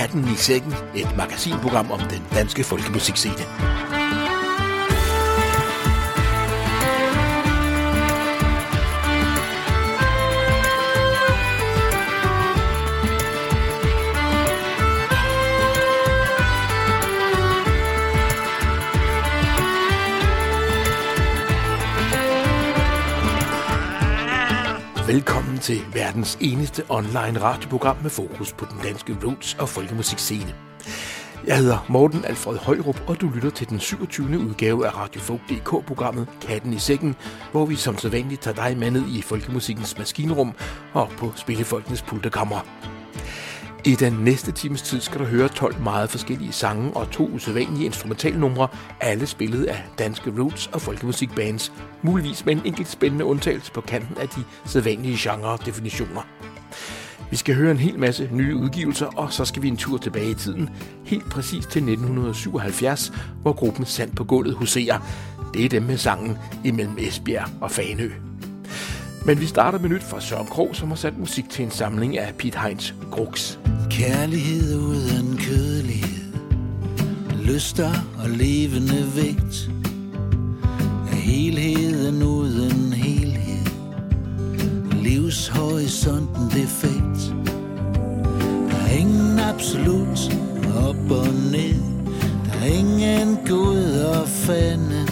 Katten i sækken, et magasinprogram om den danske folkemusikscene. Til verdens eneste online radioprogram med fokus på den danske roots og folkemusikscene. Jeg hedder Morten Alfred Højrup, og du lytter til den 27. udgave af Radiofolk.dk-programmet Katten i Sækken, hvor vi som sædvanligt tager dig med ned i folkemusikkens maskinrum og på spillefolkenes pulterkammer. I den næste times tid skal du høre 12 meget forskellige sange og to usædvanlige instrumentalnumre, alle spillet af danske roots og folkemusikbands, muligvis med en enkelt spændende undtagelse på kanten af de sædvanlige genre-definitioner. Vi skal høre en hel masse nye udgivelser, og så skal vi en tur tilbage i tiden, helt præcis til 1977, hvor gruppen Sand på gulvet huserer. Det er dem med sangen imellem Esbjerg og Fanø. Men vi starter med nyt fra Søren Krog, som har sat musik til en samling af Pete Heinz Grugs. Kærlighed uden kødelighed. Lyster og levende vægt. Af helheden uden helhed. Livshorisonten defekt. Der er ingen absolut op og ned. Der er ingen Gud og fanden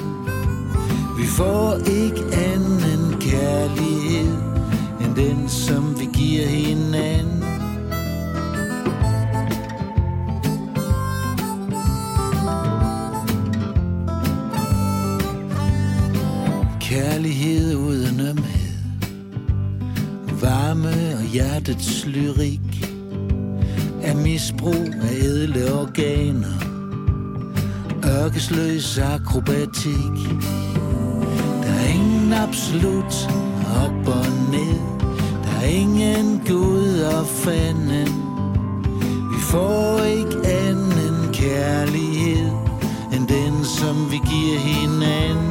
Vi får ikke anden kærlighed End den som vi giver hinanden. Kærlighed uden ømhed. Varme og hjertets lyrik Er misbrug af edle organer. Ørkesløs akrobatik. Der er ingen absolut op og ned. Der er ingen Gud og fanden. Vi får ikke anden kærlighed End den som vi giver hinanden.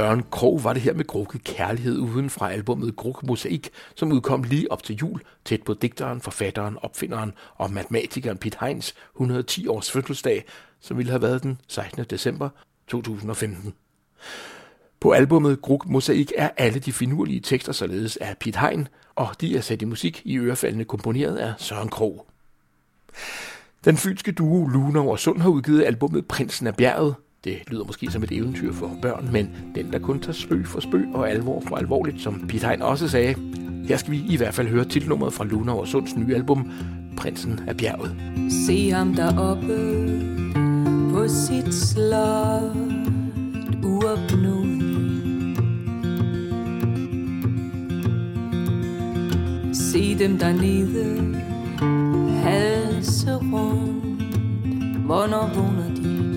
Søren Krog var det her med Grukke Kærlighed uden fra albumet Grukke Mosaik, som udkom lige op til jul, tæt på digteren, forfatteren, opfinderen og matematikeren Pete Heins 110 års fødselsdag, som ville have været den 16. december 2015. På albummet Gruk Mosaik er alle de finurlige tekster således af Pete Hein, og de er sat i musik i ørefaldende komponeret af Søren Krog. Den fynske duo Luna og Sund har udgivet albumet Prinsen af bjerget. Det lyder måske som et eventyr for børn, men den der kun tager spøg for spøg og alvor for alvorligt, som Pete Hein også sagde. Her skal vi i hvert fald høre titelnummeret fra Luna og Sunds nye album, Prinsen af bjerget. Se ham deroppe på sit slot uopnåeligt. Se dem dernede halse rundt. Hvornår vågner de?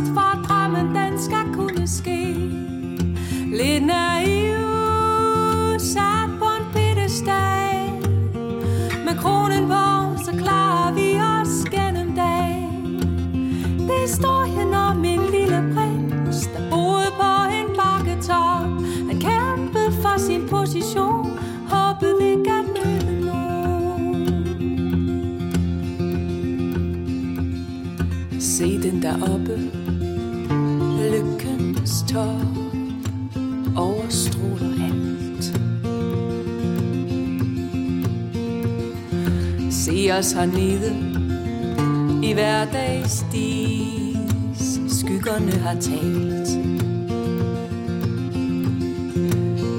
angst for drømmen, den skal kunne ske. Lidt naiv, sat på en pittestal. Med kronen på, så klarer vi os gennem dagen. Det er historien om en lille prins, der boede på en bakketop. Han kæmpede for sin position, håbede ikke at møde se den der oppe tår overstråler alt. Se os hernede i hverdagsdis, skyggerne har talt.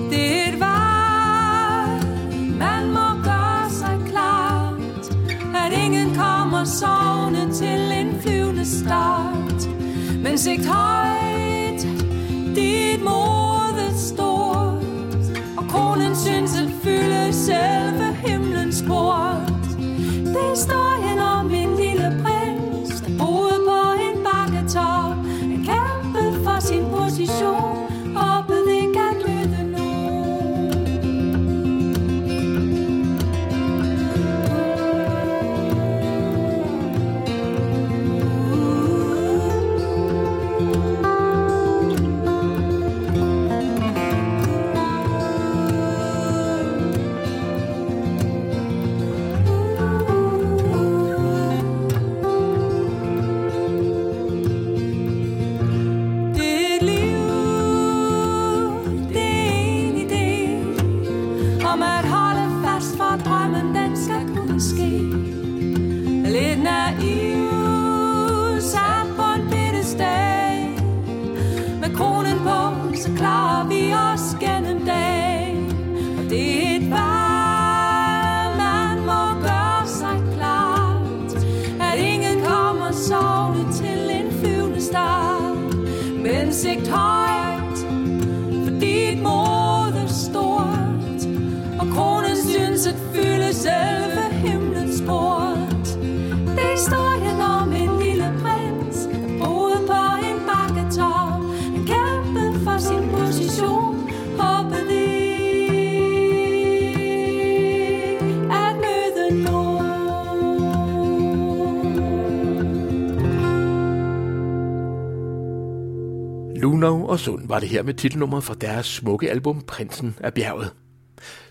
Det er et valg, man må gøre sig klart, at ingen kommer sovende til en flyvende start. Men sigt højt kronen synes at fylde selve Unov og Sund var det her med titelnummeret fra deres smukke album Prinsen af bjerget.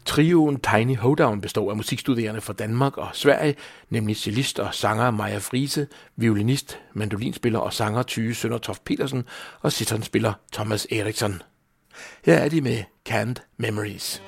Trioen Tiny Hoedown består af musikstuderende fra Danmark og Sverige, nemlig cellist og sanger Maja Frise, violinist, mandolinspiller og sanger Tyge Søndertoft Petersen og sitonspiller Thomas Eriksson. Her er de med Canned Memories.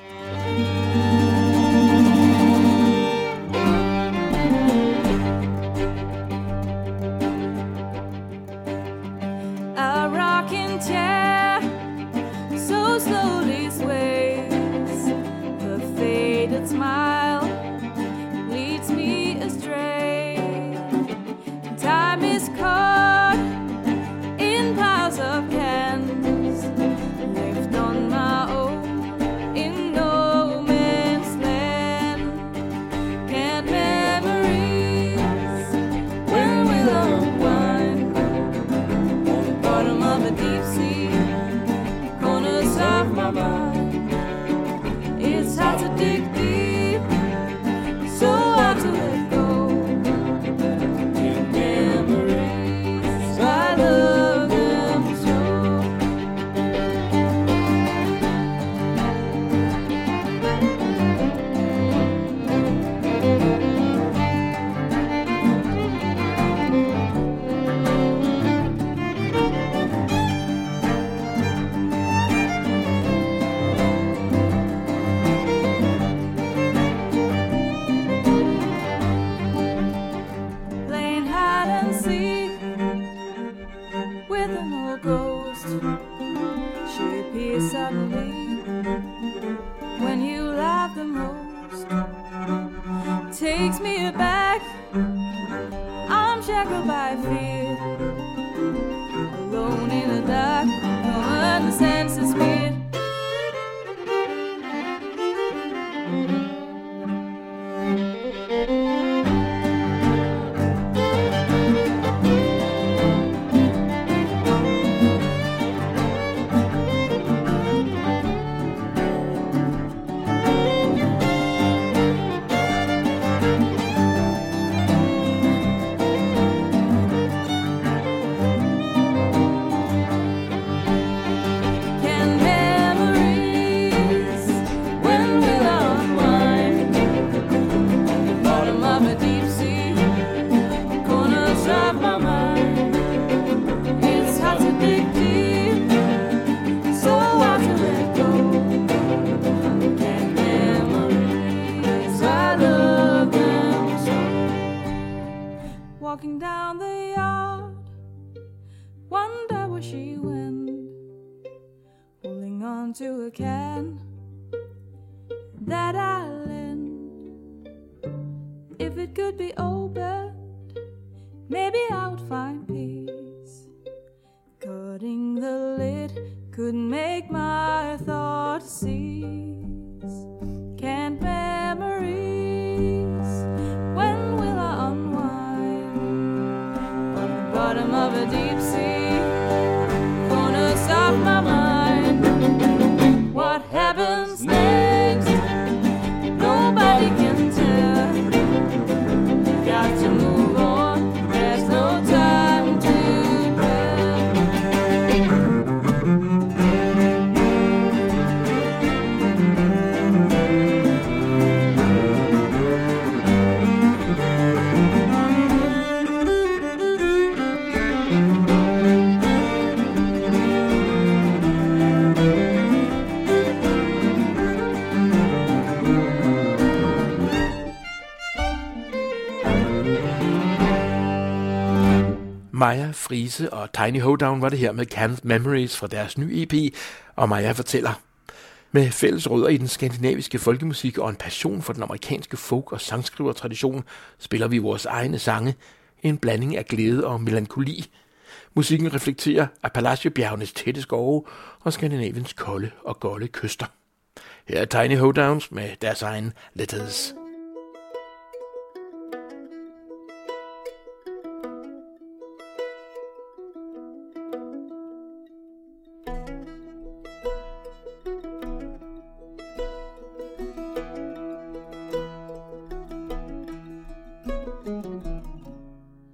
lost should appear suddenly when you laugh the most. Walking down the yard. Wonder where she went, holding on to a can that I lent. If it could be opened, maybe I would find peace. Cutting the lid could make my thoughts cease. Can't memories, bottom of a deep sea, corners of my mind. What happens Maja Frise og Tiny Hoedown var det her med Canned Memories fra deres nye EP, og Maja fortæller. Med fælles rødder i den skandinaviske folkemusik og en passion for den amerikanske folk- og sangskrivertradition, spiller vi vores egne sange, en blanding af glæde og melankoli. Musikken reflekterer Appalachiebjergenes tætte skove og Skandinaviens kolde og golde kyster. Her er Tiny Hoedowns med deres egen Letters.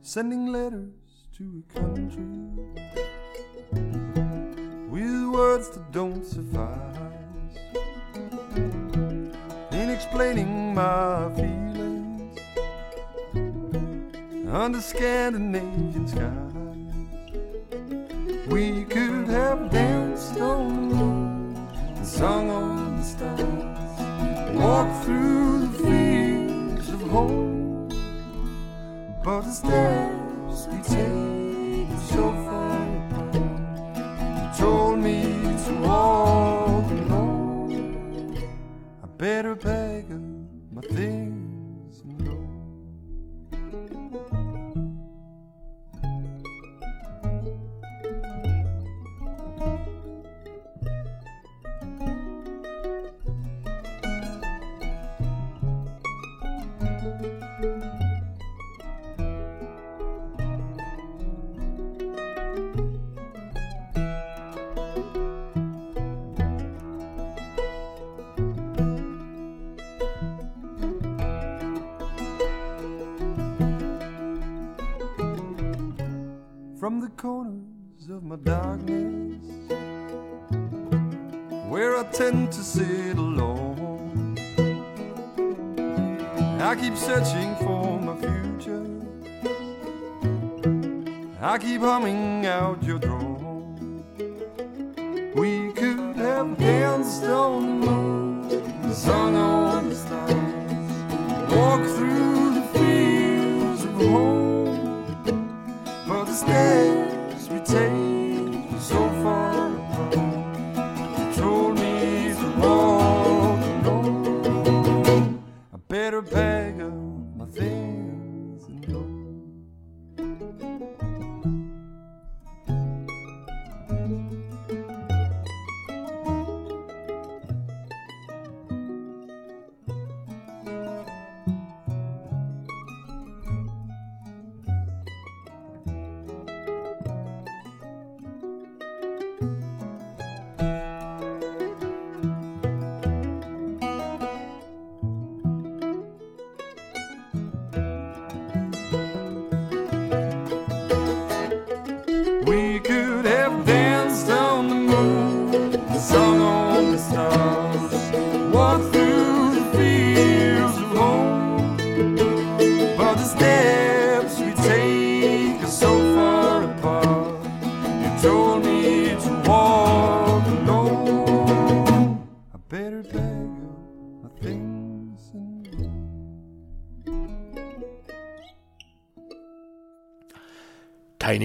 Sending letters to a country with words that don't suffice in explaining my feelings under Scandinavian skies. We could have danced on the moon and sung on the stars, walked through the fields of home. But the steps we take so far apart. You told me to walk alone. I better pack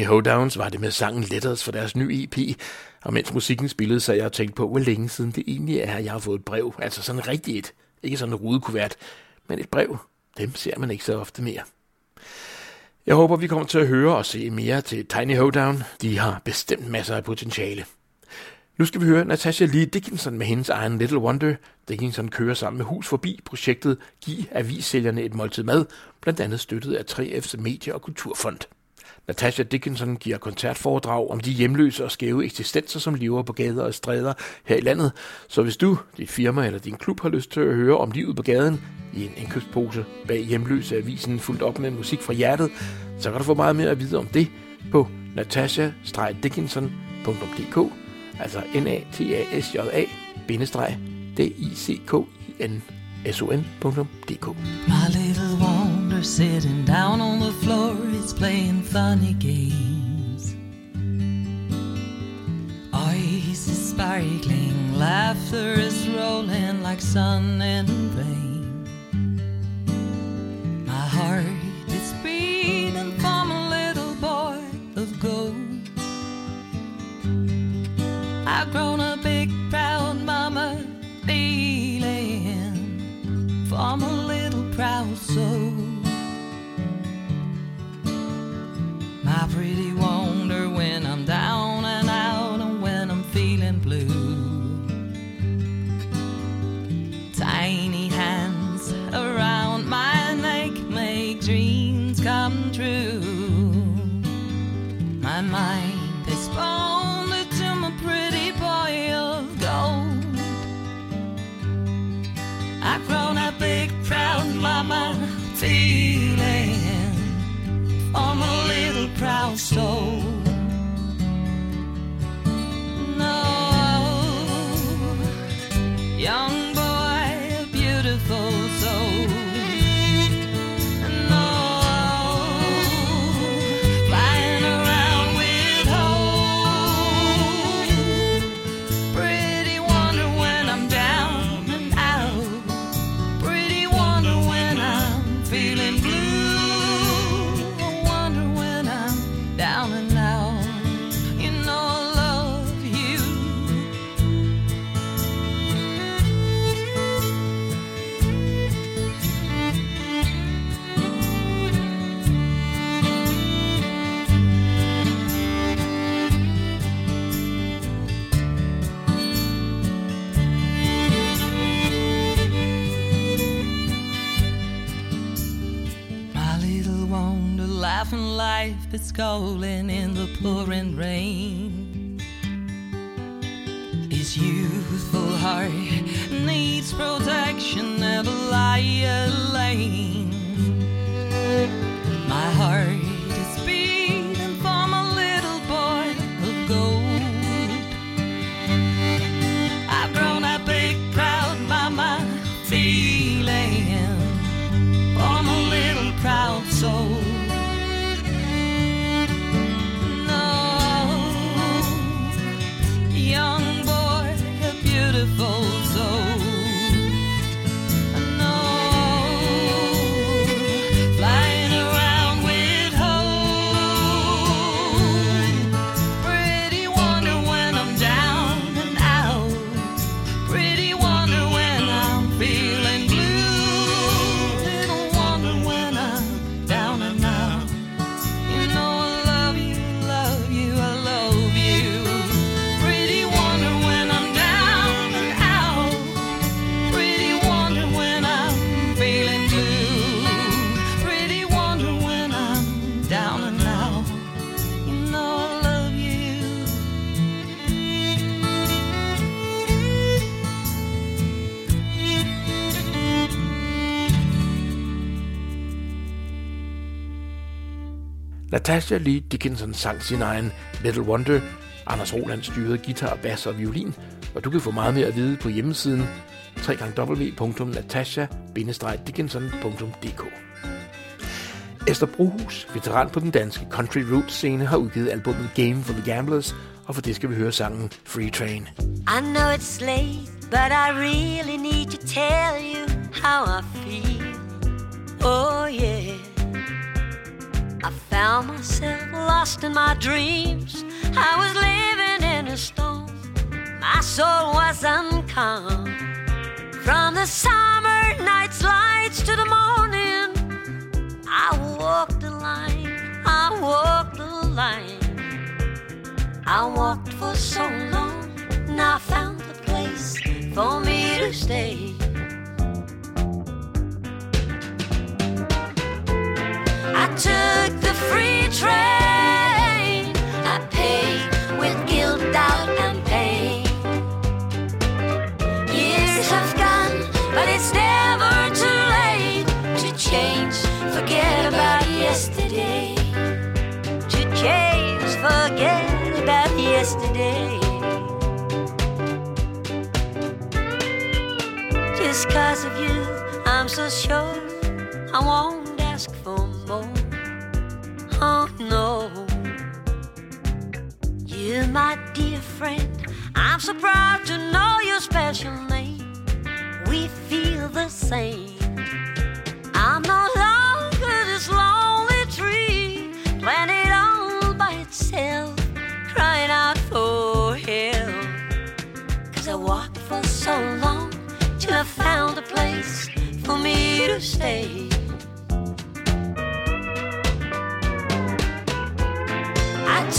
Tiny Hoedowns var det med sangen Letters for deres nye EP, og mens musikken spillede, så jeg tænkt på, hvor længe siden det egentlig er, jeg har fået et brev. Altså sådan rigtigt et. Ikke sådan en rudekuvert, men et brev. Dem ser man ikke så ofte mere. Jeg håber, vi kommer til at høre og se mere til Tiny Hoedown. De har bestemt masser af potentiale. Nu skal vi høre Natasha Lee Dickinson med hendes egen Little Wonder. Dickinson kører sammen med Hus Forbi projektet Giv avissælgerne et måltid mad, blandt andet støttet af 3F's Medie- og Kulturfond. Natasha Dickinson giver koncertforedrag om de hjemløse og skæve eksistenser, som lever på gader og stræder her i landet. Så hvis du, dit firma eller din klub har lyst til at høre om livet på gaden i en indkøbspose bag hjemløse avisen fuldt op med musik fra hjertet, så kan du få meget mere at vide om det på natasha-dickinson.dk altså N-A-T-A-S-J-A D-I-C-K-I-N-S-O-N.dk My little one sitting down on the floor is playing funny games. Eyes is sparkling, laughter is rolling like sun and rain. My heart is beating from a little boy of gold. I've grown a big proud mama feeling from a little proud soul. Pretty is calling in the pouring rain. His youthful heart needs protection, never lie alone. My Natasha Lee Dickinson sang sin egen Little Wonder. Anders Roland styrede guitar, bass og violin, og du kan få meget mere at vide på hjemmesiden www.natasha-dickinson.dk Esther Bruhus, veteran på den danske country roots scene, har udgivet albumet Game for the Gamblers, og for det skal vi høre sangen Free Train. I know it's late, but I really need to tell you how I feel. Oh, yeah. I found myself lost in my dreams. I was living in a storm. My soul was uncalm. From the summer night's lights to the morning, I walked the line. I walked the line. I walked for so long, and I found a place for me to stay. I took free train. I paid with guilt, doubt, and pain. Years have gone, but it's never too late to change. Forget about yesterday. To change, forget about yesterday. Just cause of you, I'm so sure I won't. Oh no, you, my dear friend, I'm proud to know your special name. We feel the same. I'm no longer this lonely tree planted all by itself, crying out for help. Cause I walked for so long till I found a place for me to stay.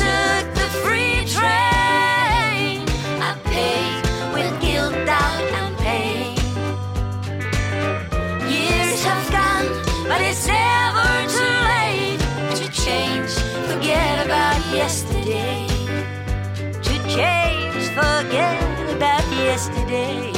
Took the free train. I paid with guilt, doubt, and pain. Years have gone, but it's never too late to change. Forget about yesterday. To change, forget about yesterday.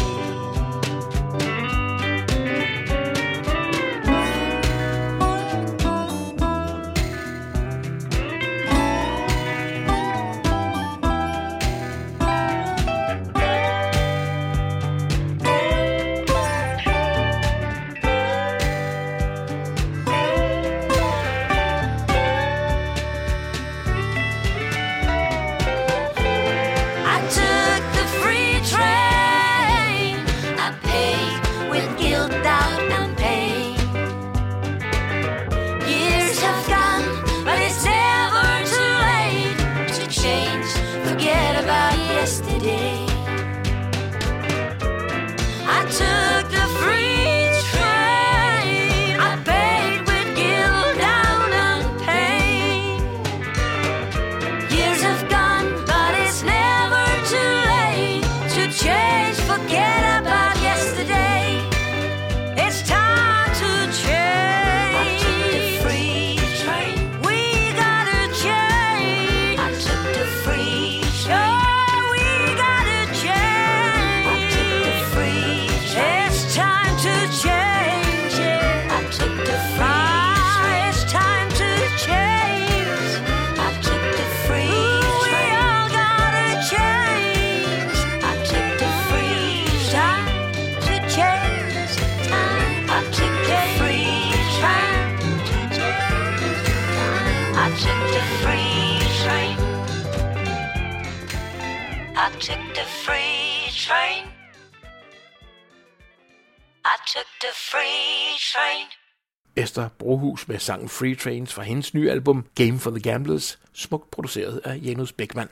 Hus med sangen Free Trains fra hendes nye album Game for the Gamblers, smukt produceret af Janus Beckmann.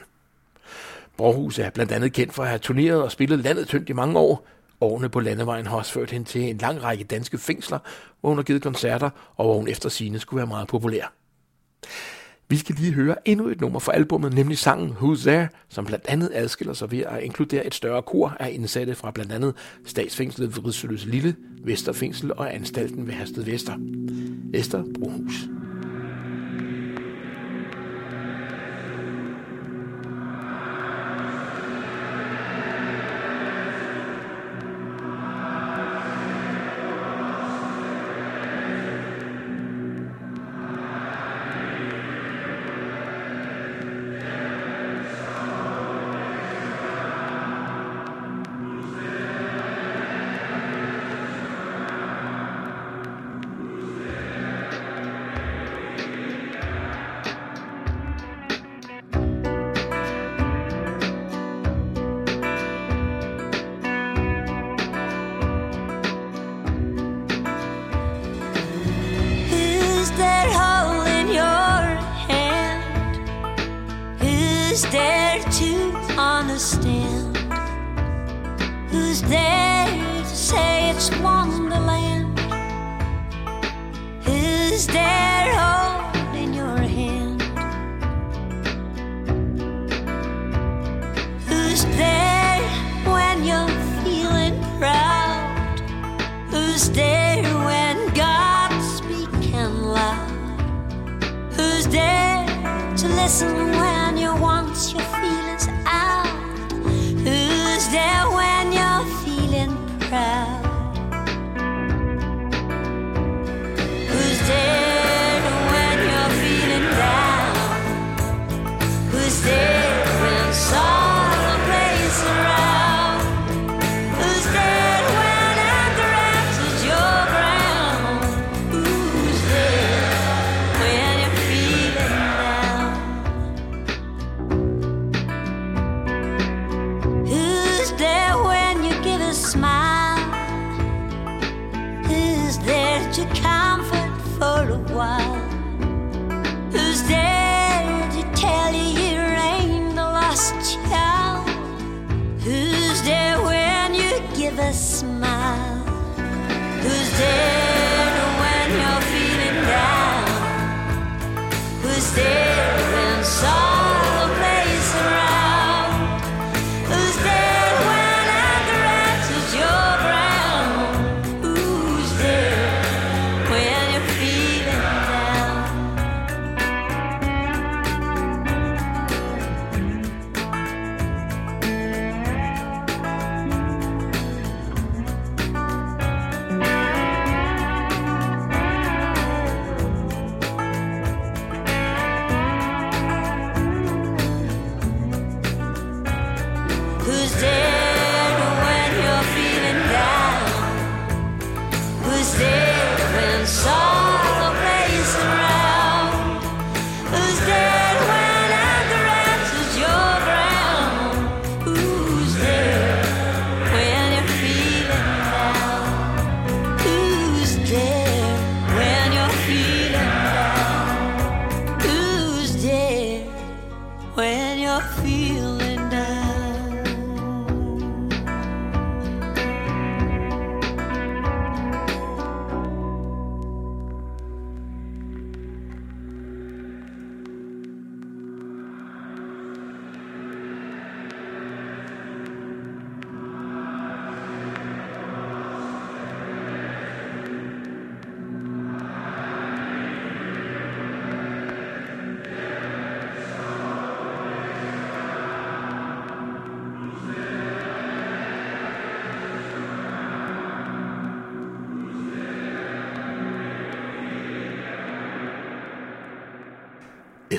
Brohus er blandt andet kendt for at have turneret og spillet landet tyndt i mange år. Årene på landevejen har også ført hende til en lang række danske fængsler, hvor hun har givet koncerter, og hvor hun efter sine skulle være meget populær. Vi skal lige høre endnu et nummer fra albummet, nemlig sangen Who's There, som blandt andet adskiller sig ved at inkludere et større kor af indsatte fra blandt andet statsfængslet ved Ridsløs Lille, Vesterfængsel og anstalten ved Hersted Vester. Esther Brohus.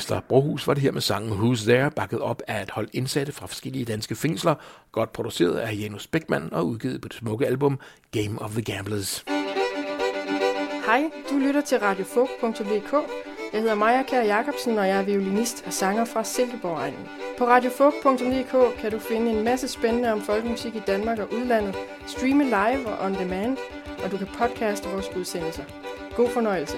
Esther Brohus var det her med sangen Who's There, bakket op af et hold indsatte fra forskellige danske fængsler, godt produceret af Janus Beckmann og udgivet på det smukke album Game of the Gamblers. Hej, du lytter til radiofog.dk. Jeg hedder Maja Kær Jacobsen, og jeg er violinist og sanger fra Silkeborg-egnen. På radiofog.dk kan du finde en masse spændende om folkemusik i Danmark og udlandet, streame live og on demand, og du kan podcaste vores udsendelser. God fornøjelse.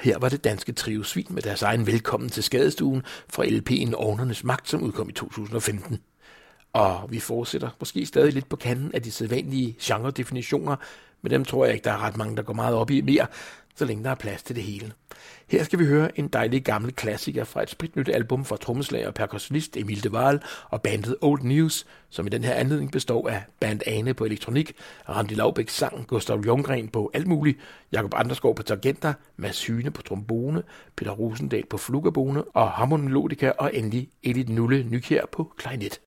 Her var det danske trio Svin med deres egen velkommen til skadestuen fra LP'en Ovnernes Magt, som udkom i 2015. Og vi fortsætter måske stadig lidt på kanden af de sædvanlige genre-definitioner, men dem tror jeg ikke, der er ret mange, der går meget op i mere, så længe der er plads til det hele. Her skal vi høre en dejlig gammel klassiker fra et spritnyt album fra trommeslager og percussionist Emil de Waal og bandet Old News, som i den her anledning består af Band Ane på elektronik, Randi Laubæk sang, Gustav Ljunggren på alt muligt, Jakob Andersgaard på tangenter, Mads Hyne på trombone, Peter Rosendal på flugabone og Harmon Melodica og endelig Edith Nulle Nykjær på klarinet.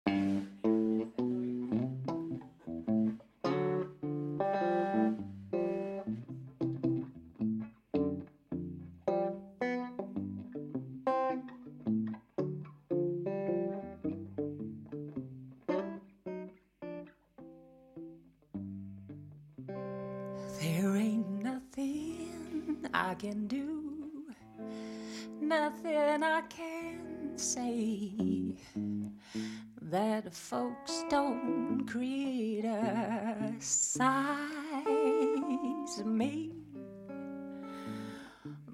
I can do, nothing I can say that folks don't criticize me.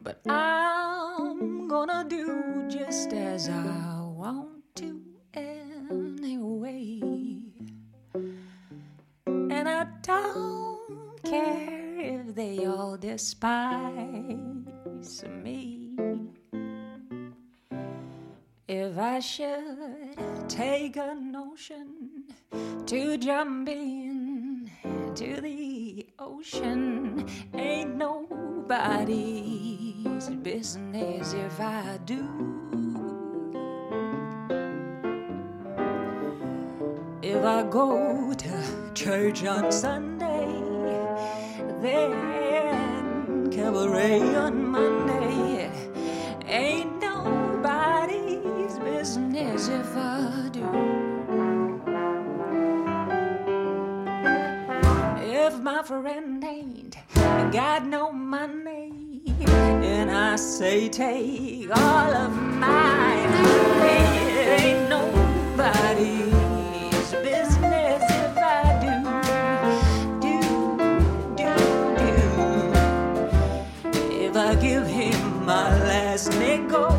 But I'm gonna do just as I a notion to jump in to the ocean, ain't nobody's business if I do. If I go to church on Sunday, then cabaret on Monday, ain't nobody's business if I do. My friend ain't got no money, and I say take all of mine, it ain't nobody's business if I do, do, do, do. If I give him my last nickel,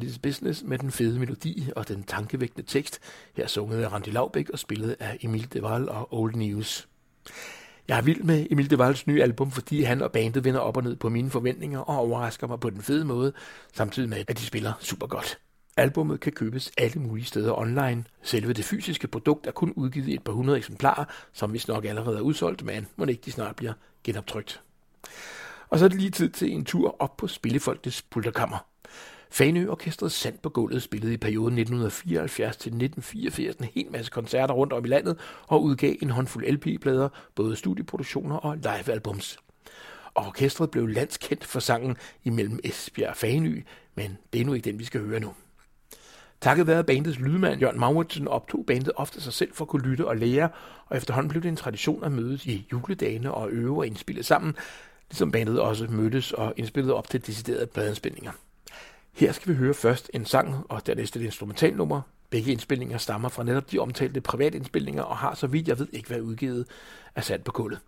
Nobody's Business med den fede melodi og den tankevækkende tekst, her sunget af Randy Laubæk og spillet af Emil Deval og Old News. Jeg er vild med Emil Devals nye album, fordi han og bandet vender op og ned på mine forventninger og overrasker mig på den fede måde, samtidig med, at de spiller super godt. Albummet kan købes alle mulige steder online. Selve det fysiske produkt er kun udgivet i et par hundrede eksemplarer, som vist nok allerede er udsolgt, men må ikke de snart bliver genoptrykt. Og så er det lige tid til en tur op på Spillefolkets pulterkammer. Fanø Orkestret Sand på gulvet spillede i perioden 1974 til 1984 en hel masse koncerter rundt om i landet og udgav en håndfuld LP-plader, både studieproduktioner og live-albums. Og orkestret blev landskendt for sangen imellem Esbjerg og Fanø, men det er nu ikke den, vi skal høre nu. Takket være bandets lydmand Jørgen Mauritsen optog bandet ofte sig selv for at kunne lytte og lære, og efterhånden blev det en tradition at mødes i juledagene og øve og indspille sammen, ligesom bandet også mødtes og indspillede op til deciderede pladeindspilninger. Her skal vi høre først en sang og dernæst et instrumentalnummer. Begge indspilninger stammer fra netop de omtalte privatindspilninger og har, så vidt jeg ved, ikke været udgivet af sand på kullet.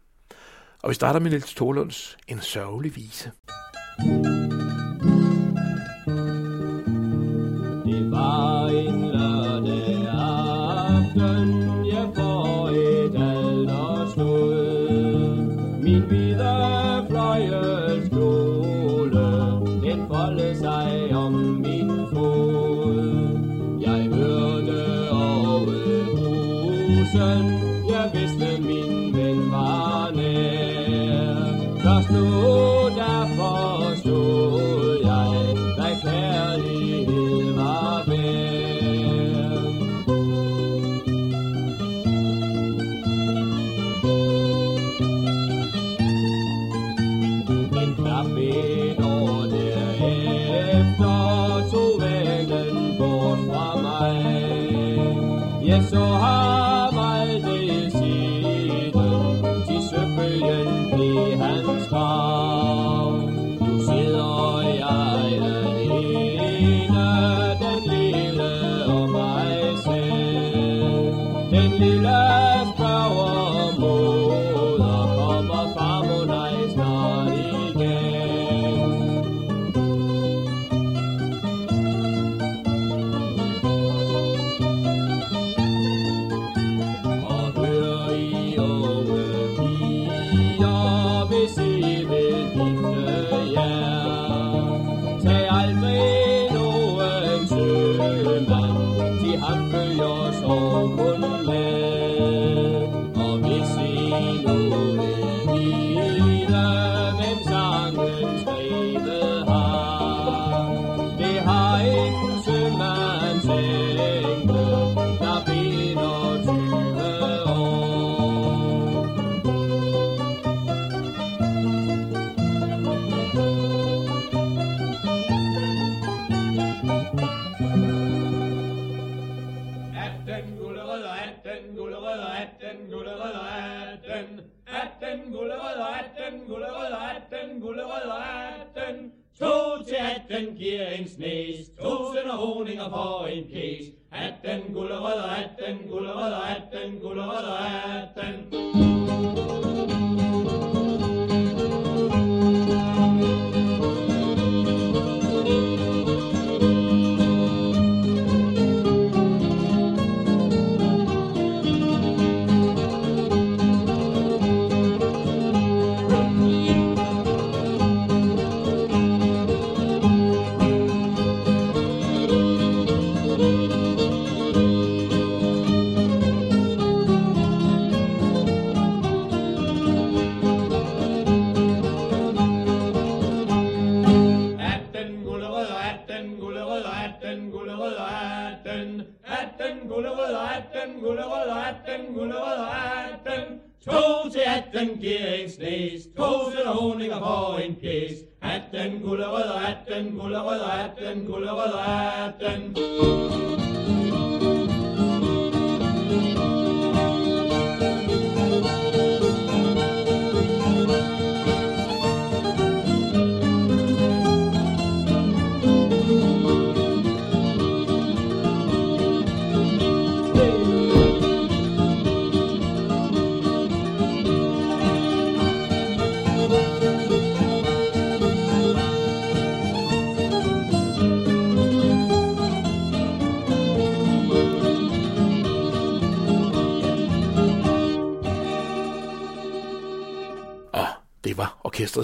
Og vi starter med Niels Thorlunds En sørgelig vise. Det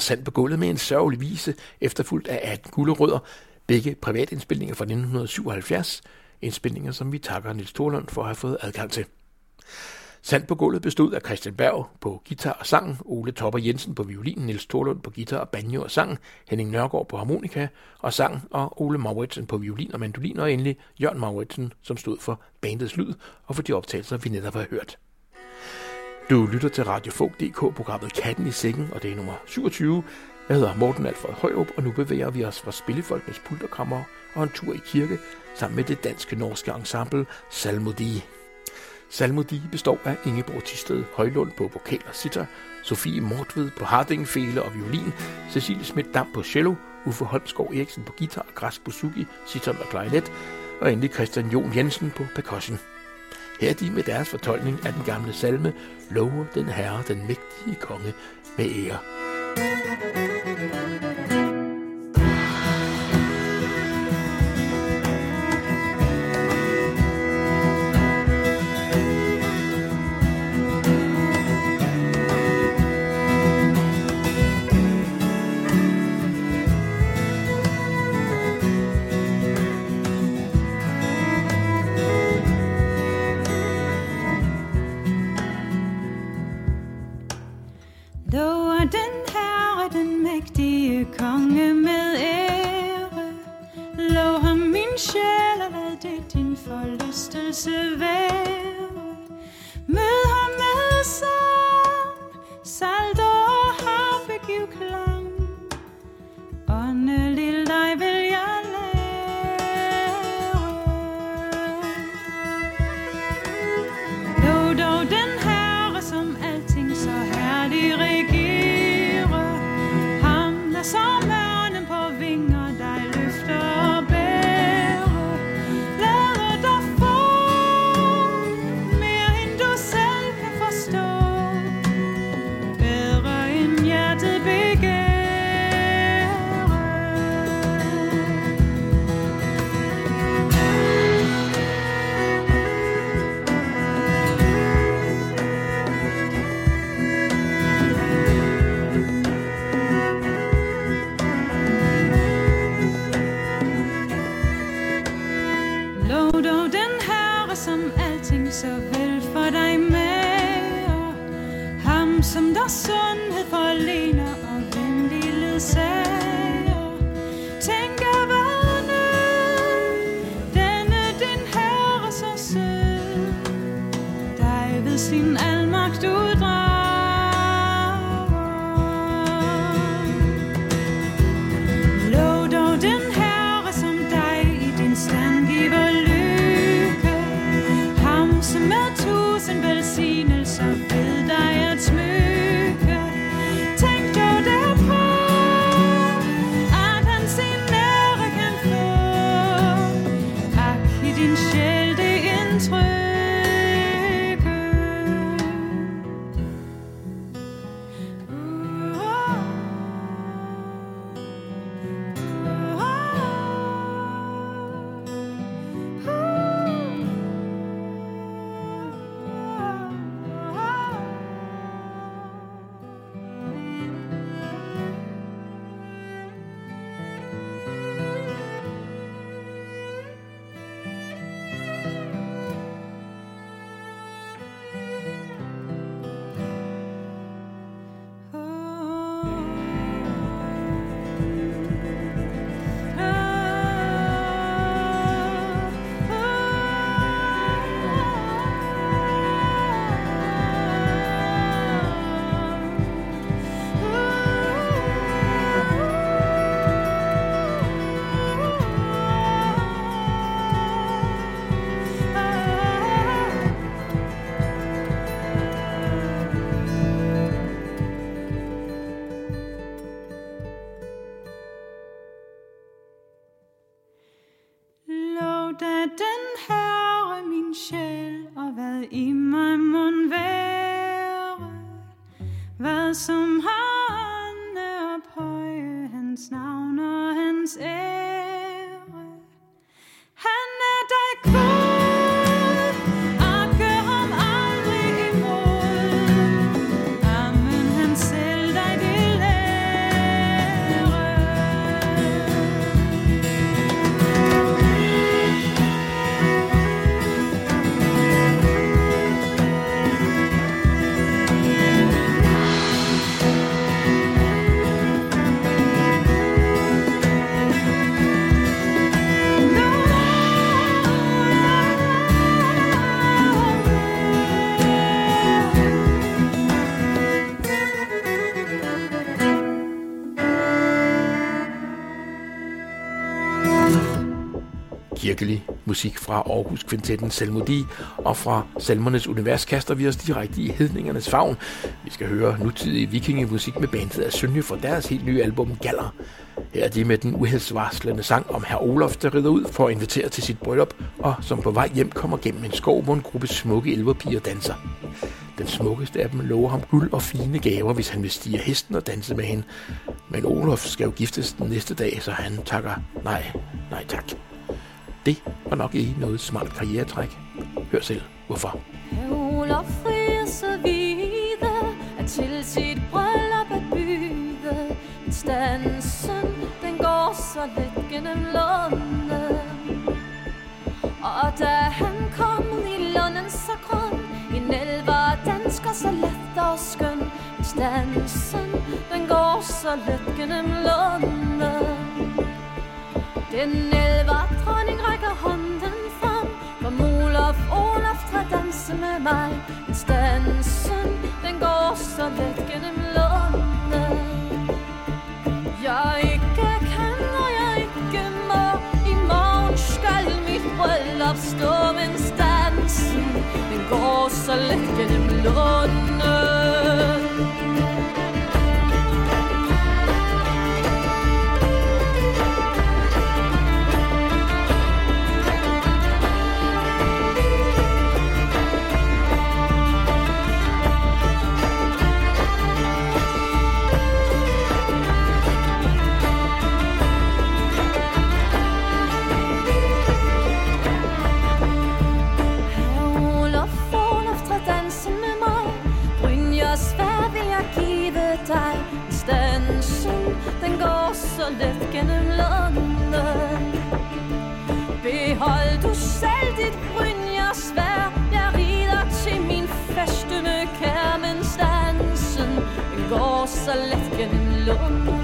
Sand på gulvet med en sørgelig vise, efterfulgt af 18 gulderødder, begge privatindspilninger fra 1977, indspilninger som vi takker Nils Thorlund for at have fået adgang til. Sand på gulvet bestod af Christian Berg på guitar og sang, Ole Topper Jensen på violin, Nils Thorlund på guitar og banjo og sang, Henning Nørgaard på harmonika og sang, og Ole Mauritsen på violin og mandolin, og endelig Jørgen Mauritsen, som stod for bandets lyd og for de optagelser, vi netop har hørt. Du lytter til Radio Fog.dk, programmet Katten i Sækken, og det er nummer 27. Jeg hedder Morten Alfred Højrup, og nu bevæger vi os fra Spillefolkens pulterkammer og en tur i kirke sammen med det danske-norske ensemble Salmodi. Salmodi består af Ingeborg Tisted Højlund på vokal og sitter, Sofie Mortved på hardingfele og violin, Cecilie Schmidt Dam på cello, Uffe Holmskov Eriksen på guitar, Græs Busuki, sitter og klarinet, og endelig Christian Jon Jensen på percussion. Her er de med deres fortolkning af den gamle salme, lover den herre, den mægtige konge, med ære. Ham, da den herre min sjæl, og hvad i mig mund være, hvad som har kirkelig musik fra Aarhus Kvintetten Salmodi, og fra Salmernes Univers kaster vi os direkte i hedningernes favn. Vi skal høre nutidig vikingemusik med bandet af Sønje fra deres helt nye album Galler. Her er de med den uheldsvarslende sang om herr Olof, der rider ud for at invitere til sit bryllup, og som på vej hjem kommer gennem en skov, hvor en gruppe smukke elverpiger danser. Den smukkeste af dem lover ham guld og fine gaver, hvis han vil stige hesten og danse med hende. Men Olof skal jo giftes den næste dag, så han takker nej, nej tak. Det var nok ikke noget smart karrieretræk. Hør selv, hvorfor. Olof frier så vide, at til sit bryllup at byde. Men stansen, den går så let gennem London. Og da han kom i London, så grøn, en elver dansker så let og skøn. Men stansen, den går så let gennem London. Mig. Men stansen, den går så let gennem Lunden Jeg ikke kan, og jeg ikke må. I morgen skal mit bryllup stå Men stansen, den går så let gennem Lunden gennem London Behold du selv dit Brynjers svær. Jeg rider til min feste med kær stansen, den går så let gennem London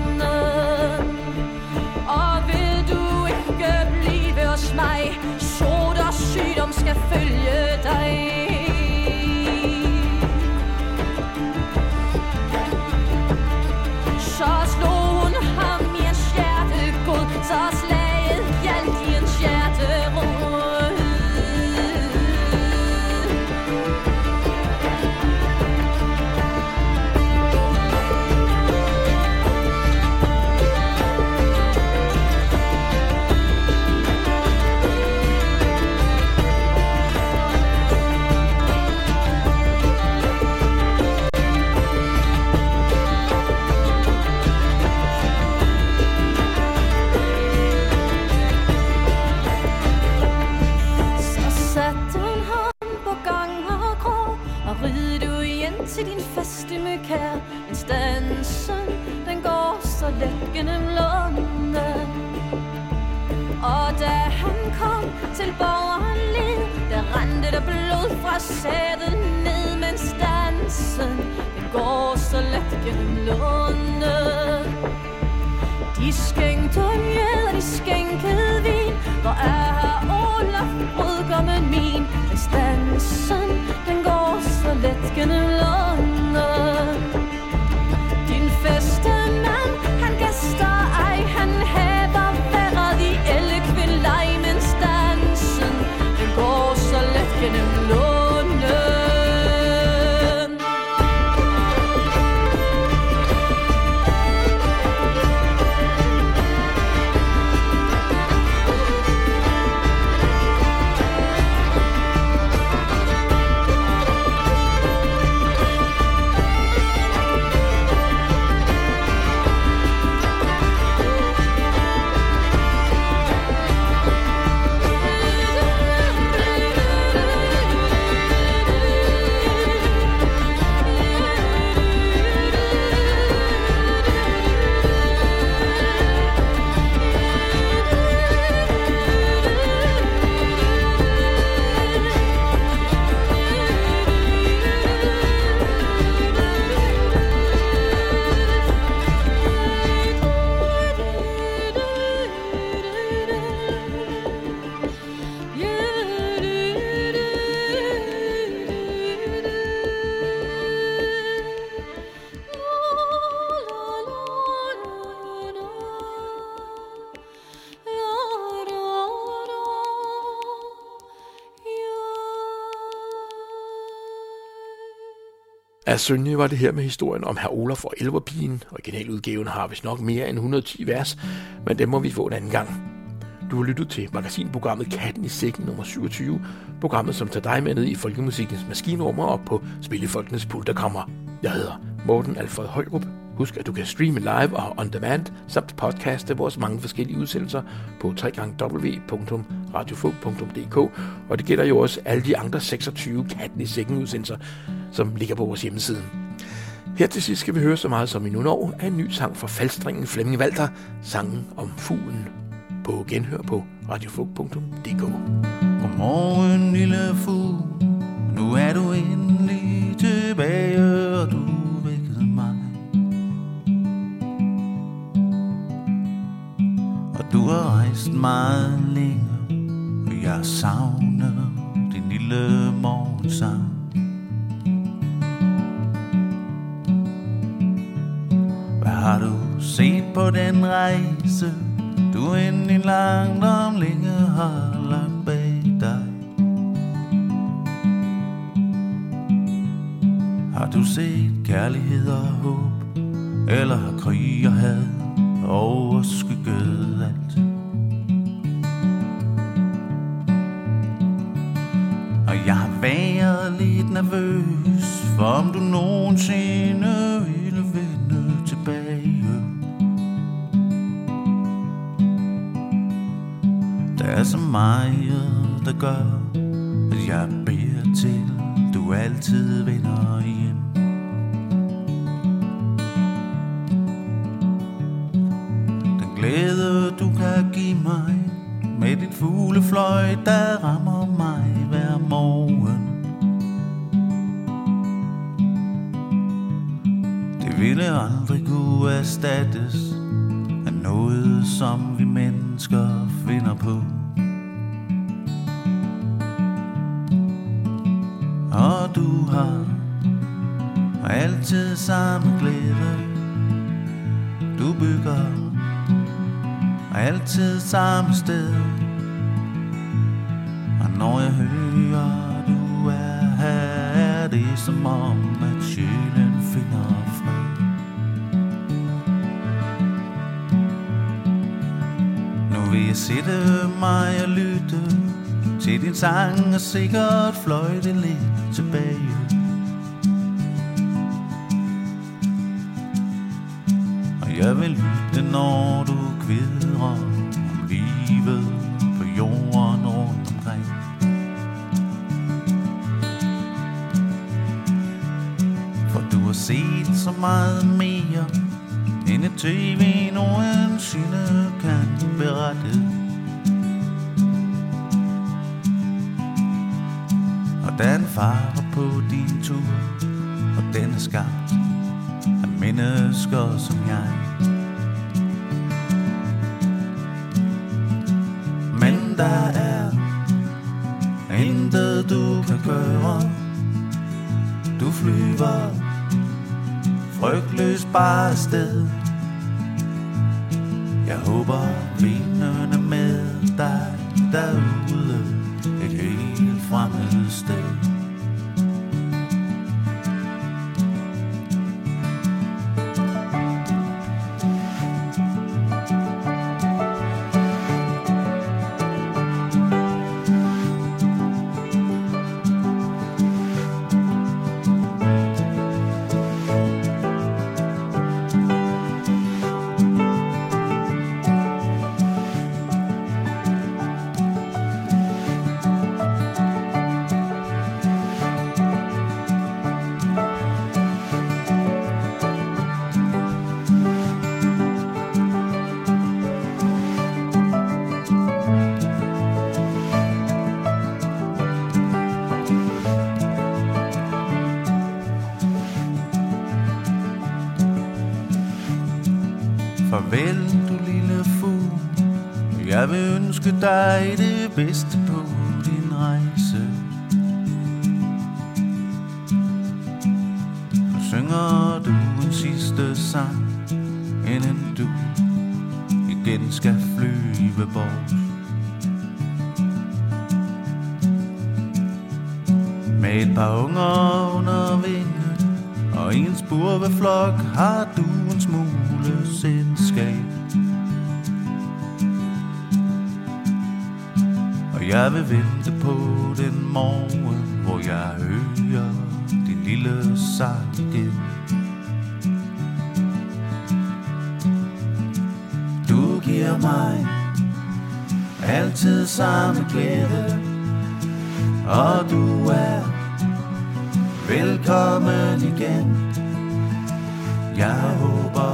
Af Sønje var det her med historien om herr Olaf og Elverpigen. Originaludgaven har vist nok mere end 110 vers, men det må vi få en anden gang. Du har lyttet til magasinprogrammet Katten i sækken nummer 27, programmet som tager dig med ned i folkemusikkens maskinrummer og på Spillefolkenes pulterkammer. Jeg hedder Morten Alfred Højrup. Husk, at du kan streame live og on demand, samt podcaste vores mange forskellige udsendelser på www.radiofog.dk, og det gælder jo også alle de andre 26 Katten i sækken udsendelser, som ligger på vores hjemmeside. Her til sidst skal vi høre så meget som i nogle år af en ny sang fra faldstringen Flemming Walter, sangen om fuglen. På genhør på radiofog.dk. Godmorgen, lille fugl. Nu er du endelig tilbage, du har rejst meget længe, og jeg savner din lille morgensang. Hvad har du set på den rejse, du endelig langt om længe har lagt bag dig? Har du set kærlighed og håb, eller har krig og had overskygget nervøs, for om du nogensinde sang og sikkert fløjte lidt tilbage. Og jeg vil lytte, når du kvidrer om livet på jorden rundt omkring. For du har set så meget mere, end et tv din tur, og den er skabt af mennesker som jeg. Men der er intet du kan gøre. Du flyver frygtløst bare afsted. Jeg håber vinderne med dig derude dig jeg vil vente på den morgen, hvor jeg hører din lille sang igen. Du giver mig altid samme glæde Og du er velkommen igen. Jeg håber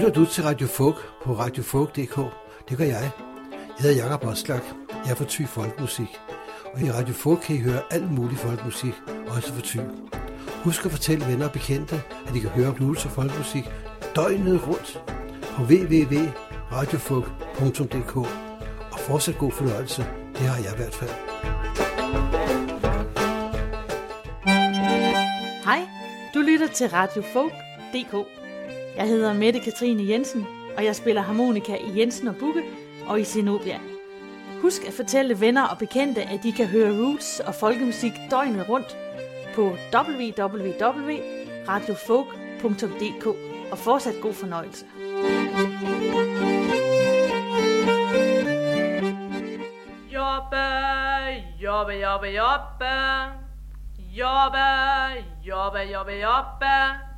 Lytter du til Radio Folk på radiofolk.dk? Det gør jeg. Jeg hedder Jakob Oslak. Jeg er fra Thy Folkmusik. Og i Radio Folk kan I høre alt mulig folkmusik, også for Thy. Husk at fortælle venner og bekendte, at I kan høre blues og folkmusik døgnet rundt på www.radiofolk.dk. Og fortsat god fornøjelse. Det har jeg i hvert fald. Hej, du lytter til Radio Folk.dk. Jeg hedder Mette Katrine Jensen, og jeg spiller harmonika i Jensen og Bukke og i Zenobia. Husk at fortælle venner og bekendte, at de kan høre roots og folkemusik døgnet rundt på www.radiofolk.dk og fortsat god fornøjelse. Jobbe, jobbe, jobbe, jobbe. Jobbe, jobbe, jobbe, jobbe.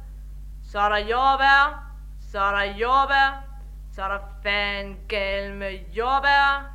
Så er der jordbær, så er der jordbær, så er der fangel med jordbær.